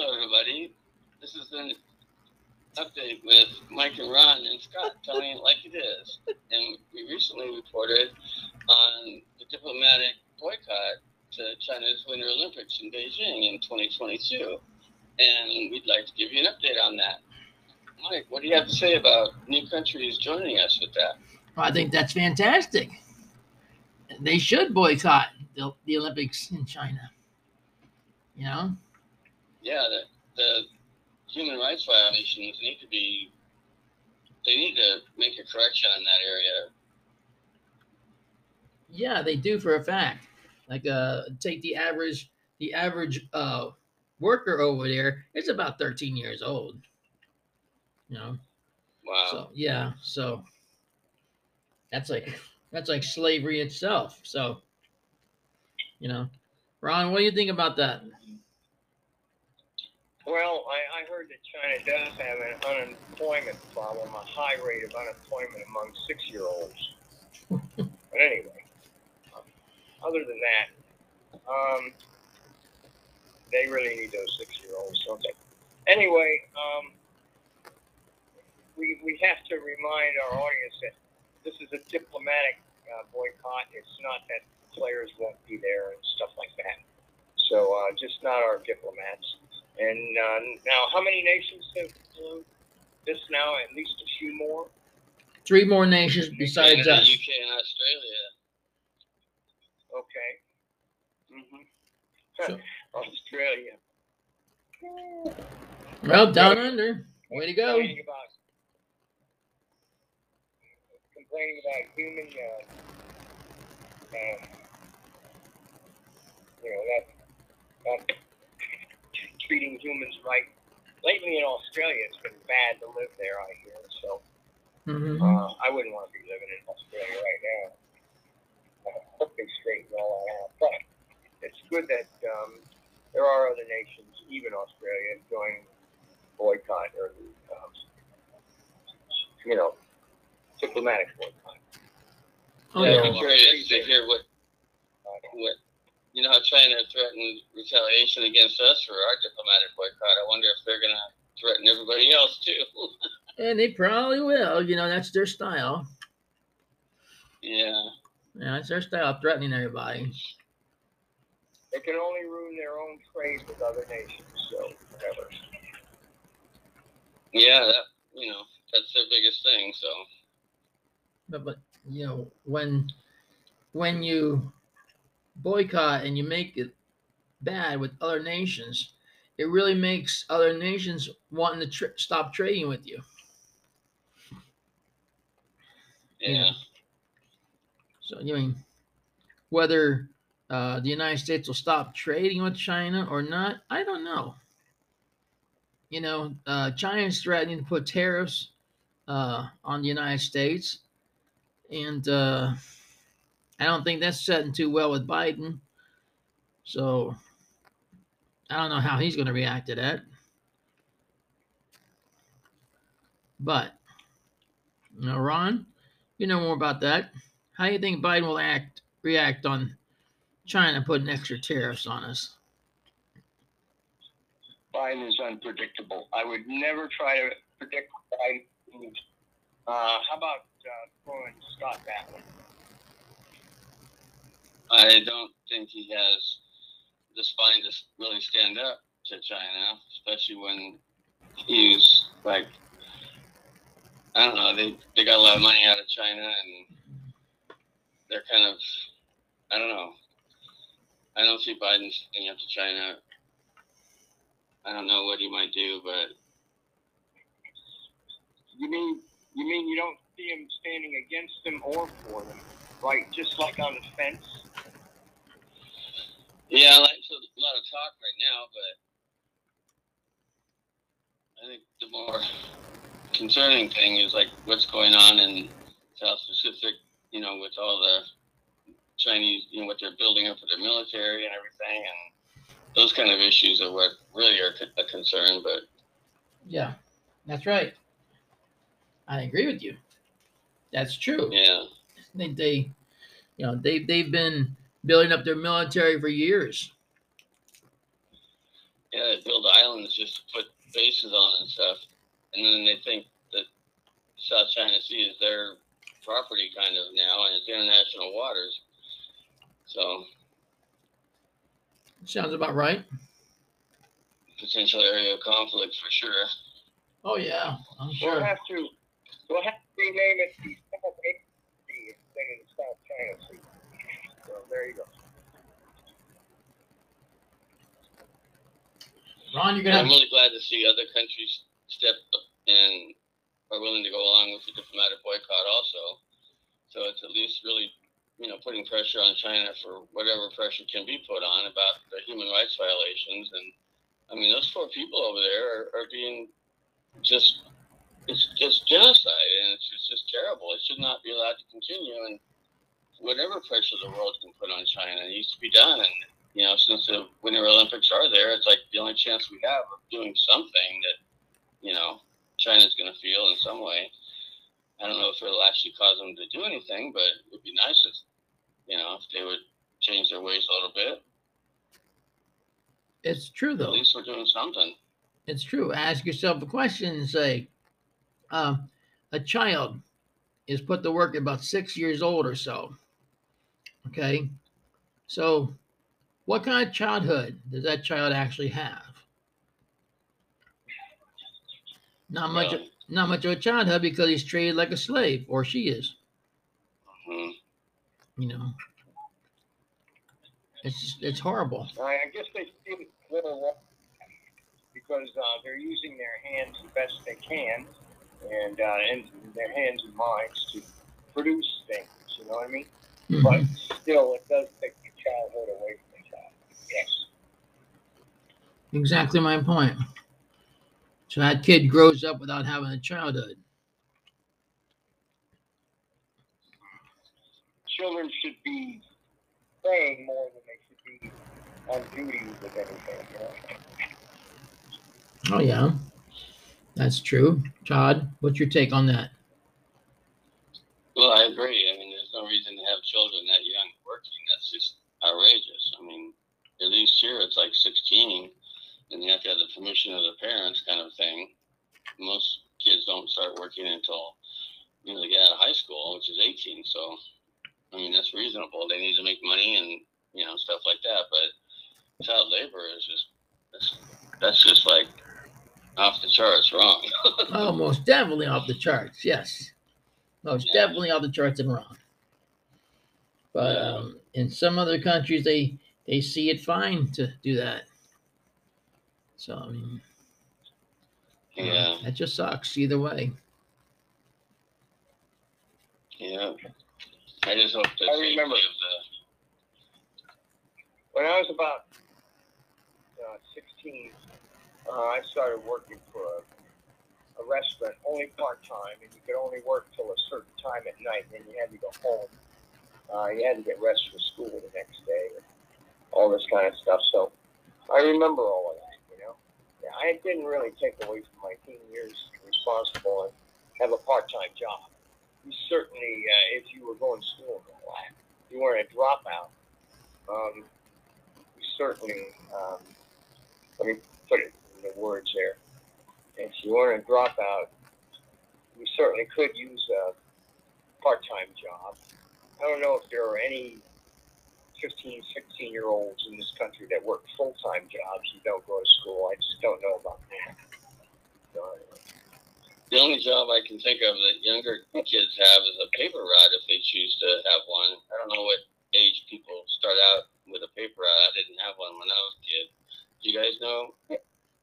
Hello, everybody. This is an update with Mike and Ron and Scott telling it like it is. And we recently reported on the diplomatic boycott to China's Winter Olympics in Beijing in 2022. And we'd like to give you an update on that. Mike, what do you have to say about new countries joining us with that? I think that's fantastic. They should boycott the, the Olympics in China. You know? Yeah, the, the human rights violations need to be, they need to make a correction in that area. Yeah, they do for a fact. Like, uh, take the average, the average uh worker over there is about 13 years old. You know? Wow. So yeah, so that's like that's like slavery itself. So you know, Ron, what do you think about that? Well, I, I heard that China does have an unemployment problem, a high rate of unemployment among six-year-olds. but anyway, um, other than that, um, they really need those six-year-olds, don't they? Anyway, um, we, we have to remind our audience that this is a diplomatic uh, boycott. It's not that players won't be there and stuff like that. So uh, just not our diplomats. And uh, now, how many nations have uh, this now? At least a few more. Three more nations besides Canada, us. UK, and Australia. Okay. Mm-hmm. Australia. Well, down under. Way to go. Complaining about, complaining about human, uh, uh, you know, that, that treating humans right. Lately in Australia, it's been bad to live there, I hear. So Mhm. uh, I wouldn't want to be living in Australia right now. Uh, hope they straighten all that out. But it's good that um, there are other nations, even Australia, joining boycott or the, um, you know, diplomatic boycott. Oh, yeah, yeah. I'm curious to hear what, what, you know, how China threatened retaliation against us for our diplomatic boycott. I wonder if they're going to threaten everybody else too. And they probably will. You know, that's their style. yeah. Yeah, that's their style, threatening everybody. They can only ruin their own trade with other nations. So whatever. Yeah, that, you know, that's their biggest thing. So, But but you know when when you boycott and you make it bad with other nations, it really makes other nations wanting to tr- stop trading with you. yeah. So you mean whether uh, the United States will stop trading with China or not, I don't know. You know, uh, China is threatening to put tariffs uh, on the United States, and uh, I don't think that's setting too well with Biden. So I don't know how he's going to react to that. But, you Ron, you know more about that. How do you think Biden will act react on China putting extra tariffs on us? Biden is unpredictable. I would never try to predict Biden. Uh, how about uh, throwing Scott that one? I don't think he has the spine to really stand up to China, especially when he's like, I don't know, they, they got a lot of money out of China and they're kind of, I don't know. I don't see Biden standing up to China. I don't know what he might do, but You mean you mean you don't see him standing against them or for them, right? Just like on the fence. Yeah, like so a lot of talk right now, but I think the more concerning thing is like what's going on in South Pacific, you know, with all the Chinese, you know, what they're building up for their military and everything, and those kind of issues are what really are a concern. But Yeah, that's right. I agree with you. That's true. yeah, They, they, you know, they they've been building up their military for years. yeah, they build islands just to put bases on and stuff, and then they think that South China Sea is their property kind of now, and it's international waters. So Sounds about right. potential area of conflict for sure. Oh yeah, I'm We'll sure. have to, we'll have to rename it the South Asian Sea instead of the South China Sea. So there you go. Ron, you're gonna I'm really glad to see other countries step up and are willing to go along with the diplomatic boycott also. So it's at least really, you know, putting pressure on China for whatever pressure can be put on about the human rights violations. And I mean, those four people over there are, are being just, it's just genocide and it's just, just terrible. It should not be allowed to continue. And whatever pressure the world can put on China needs to be done. And you know, since the Winter Olympics are there, it's like the only chance we have of doing something that, you know, China's going to feel in some way. I don't know if it'll actually cause them to do anything, but it would be nice if, you know, if they would change their ways a little bit. it's true though. At least we're doing something. It's true. Ask yourself a question and say, um, a child is put to work at about six years old or so. Okay. So, what kind of childhood does that child actually have? Not much. Really. Not much of a childhood because he's treated like a slave, or she is. Mhm. You know. It's it's horrible. I I guess they feel a little because uh, they're using their hands the best they can, and uh, and their hands and minds to produce things. You know what I mean? Mhm. But still, it does take the childhood away from the child. Yes. Exactly my point. So that kid grows up without having a childhood. Children should be playing more than they should be on duty with anything. You know? Oh yeah, that's true. Todd, what's your take on that? Well, I agree. I mean, there's no reason to have children that young working. That's just outrageous. I mean, at least here it's like 16, and you have to have the permission of their parents, kind of thing. Most kids don't start working until you know they get out of high school, which is 18. So, I mean, that's reasonable. They need to make money and you know stuff like that. But child labor is just that's, that's just like off the charts wrong. Oh, most definitely off the charts. Yes, most Yeah. definitely off the charts and wrong. But um, in some other countries, they they see it fine to do that. So I mean, uh, yeah, that just sucks either way. yeah. I just hope that I remember- the When I was about uh, 16, uh, I started working for a, a restaurant only part time, and you could only work till a certain time at night, and then you had to go home. Uh, you had to get rest for school the next day, and all this kind of stuff. So I remember all of that, you know. Yeah, I didn't really take away from my teen years responsible and have a part time job. You certainly, uh, if you were going to school and all that, you weren't a dropout. Um, you certainly, um, let me put it in the words there. If you weren't a dropout, you certainly could use a part-time job. I don't know if there are any 15, 16 year olds in this country that work full-time jobs and don't go to school. I just don't know about that. So. The only job I can think of that younger kids have is a paper route if they choose to have one. I don't know what age people start out with a paper route. I didn't have one when I was a kid. Do you guys know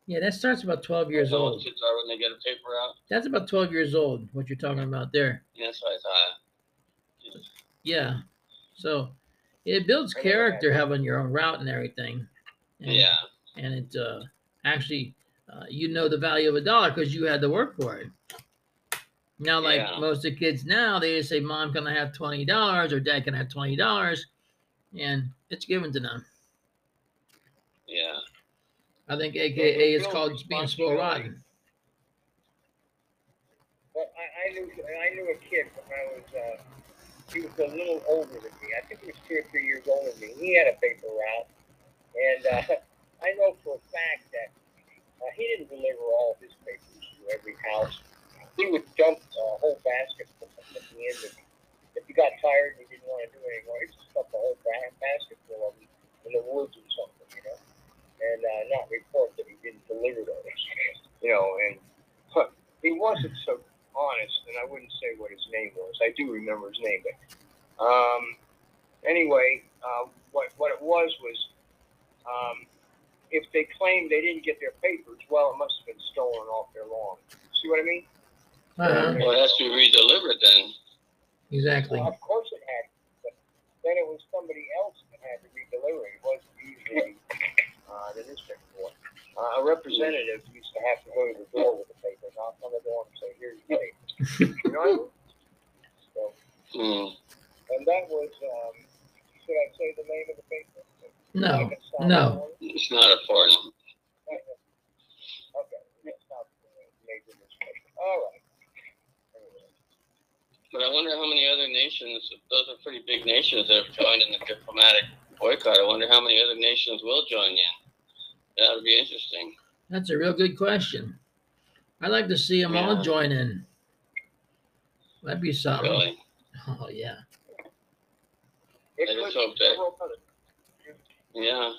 Yeah, that starts about twelve years old old. kids are when they get a paper route? That's about twelve years old. What you're talking about there? Yes, I thought. Yeah. So it builds I never had character having your own route and everything. And, Yeah, And it uh, actually, uh, you know the value of a dollar because you had to work for it. Now, like Yeah. most of the kids now, they just say, "Mom, can I have twenty dollars?" or "Dad, can I have twenty dollars?" and it's given to them. yeah. I think AKA is builds called being spoiled rotten. Well, I, I knew I knew a kid when I was uh, he was a little older than me. I think he was two or three years older than me. He had a paper route, and uh, I know for a fact that uh, he didn't deliver all his papers to every house. He would dump a whole basket full at the end of If he got tired and he didn't want to do it anymore, he'd just dump a whole basket full of them in the woods or something, you know, and uh, not report that he didn't deliver those, you know, and huh, he wasn't so honest, and I wouldn't say what his name was. I do remember his name, but um, anyway, uh, what what it was was um, if they claimed they didn't get their papers, well, it must have been stolen off their lawn. See what I mean? Uh-huh. Well, it has to be redelivered then. Exactly. Well, of course it had, to. but then it was somebody else that had to redeliver it. It wasn't usually uh, the newspaper boy. Uh, a representative used to have to go to the door with the paper, knock on the door and say, "Here's your paper." you know what I mean? So, Hmm. and that was, um, should I say the name of the paper? No, Like it's not no. important? It's not important. Okay, it's not the major newspaper. All right. But I wonder how many other nations, those are pretty big nations that have joined in the diplomatic boycott. I wonder how many other nations will join in. That would be interesting. That's a real good question. I'd like to see them all Yeah. join in. That'd be something. Really. Oh yeah. It I just hope that- Yeah.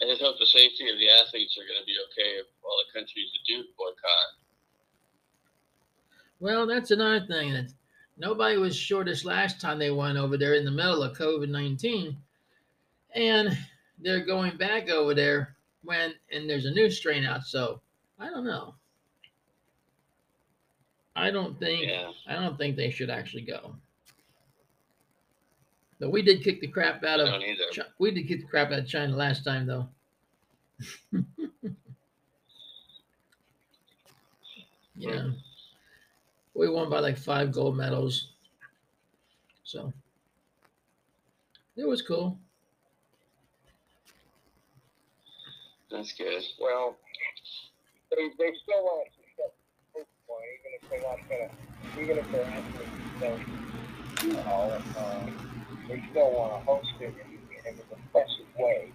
I just hope the safety of the athletes are going to be okay if all the countries that do boycott. Well, that's another thing that nobody was sure this last time they went over there in the middle of COVID nineteen, and they're going back over there when and there's a new strain out. So I don't know. I don't think Yeah. I don't think they should actually go. But we did kick the crap out of don't either. Chi- we did kick the crap out of China last time though. yeah. We won by like five gold medals. So it was cool. That's good. Well, they, they still want to keep point, even if they're not gonna, even if they're actually, you know, uh, they still want to host it in, in an impressive way.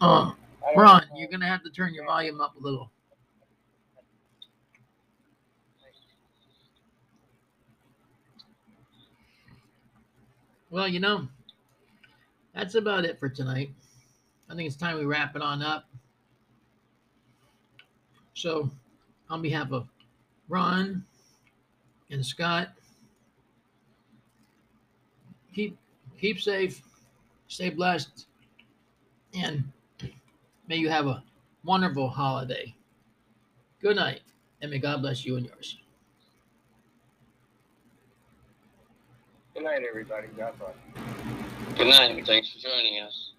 Um I Ron, you're gonna have to turn your volume up a little. Well, you know, that's about it for tonight. I think it's time we wrap it on up. So, on behalf of Ron and Scott, keep keep safe, stay blessed, and May you have a wonderful holiday. Good night, and may God bless you and yours. Good night, everybody. God bless. Good night. and Thanks for joining us.